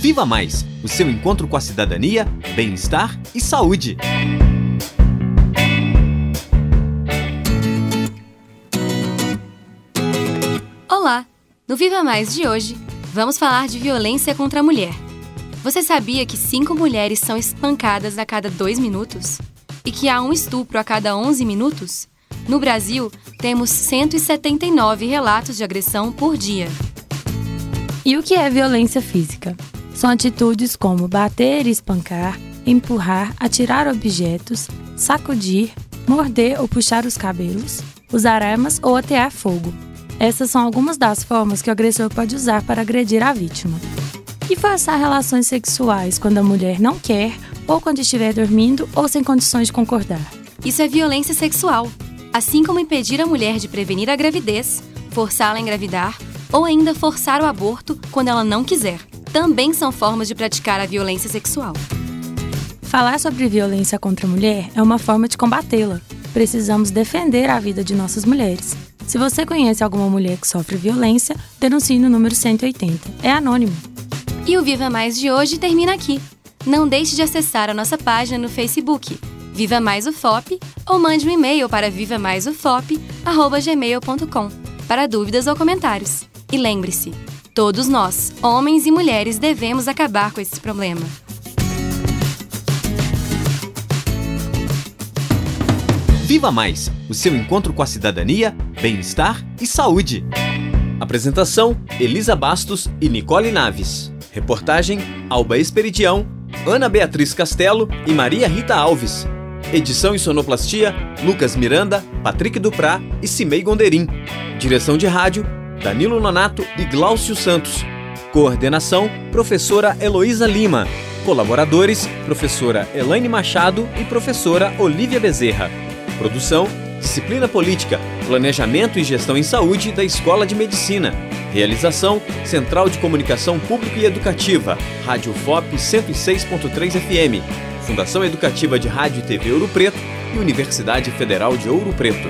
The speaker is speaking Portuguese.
Viva Mais o seu encontro com a cidadania, bem-estar e saúde. Olá! No Viva Mais de hoje, vamos falar de violência contra a mulher. Você sabia que cinco mulheres são espancadas a cada dois minutos? E que há um estupro a cada 11 minutos? No Brasil, temos 179 relatos de agressão por dia. E o que é violência física? São atitudes como bater e espancar, empurrar, atirar objetos, sacudir, morder ou puxar os cabelos, usar armas ou atear fogo. Essas são algumas das formas que o agressor pode usar para agredir a vítima. E forçar relações sexuais quando a mulher não quer ou quando estiver dormindo ou sem condições de concordar. Isso é violência sexual, assim como impedir a mulher de prevenir a gravidez, forçá-la a engravidar ou ainda forçar o aborto quando ela não quiser. Também são formas de praticar a violência sexual. Falar sobre violência contra a mulher é uma forma de combatê-la. Precisamos defender a vida de nossas mulheres. Se você conhece alguma mulher que sofre violência, denuncie no número 180. É anônimo. E o Viva Mais de hoje termina aqui. Não deixe de acessar a nossa página no Facebook, Viva Mais UFOP, ou mande um e-mail para vivamaisufop@gmail.com para dúvidas ou comentários. E lembre-se, todos nós, homens e mulheres, devemos acabar com esse problema. Viva Mais o seu encontro com a cidadania, bem-estar e saúde. Apresentação: Elisa Bastos e Nicole Naves. Reportagem: Alba Esperidião, Ana Beatriz Castelo e Maria Rita Alves. Edição e sonoplastia: Lucas Miranda, Patrick Duprá e Cimei Gonderim. Direção de rádio: Danilo Nonato e Glaucio Santos. Coordenação: Professora Heloísa Lima. Colaboradores: Professora Elaine Machado e Professora Olivia Bezerra. Produção: Disciplina Política, Planejamento e Gestão em Saúde da Escola de Medicina. Realização: Central de Comunicação Pública e Educativa, Rádio FOP 106.3 FM, Fundação Educativa de Rádio e TV Ouro Preto e Universidade Federal de Ouro Preto.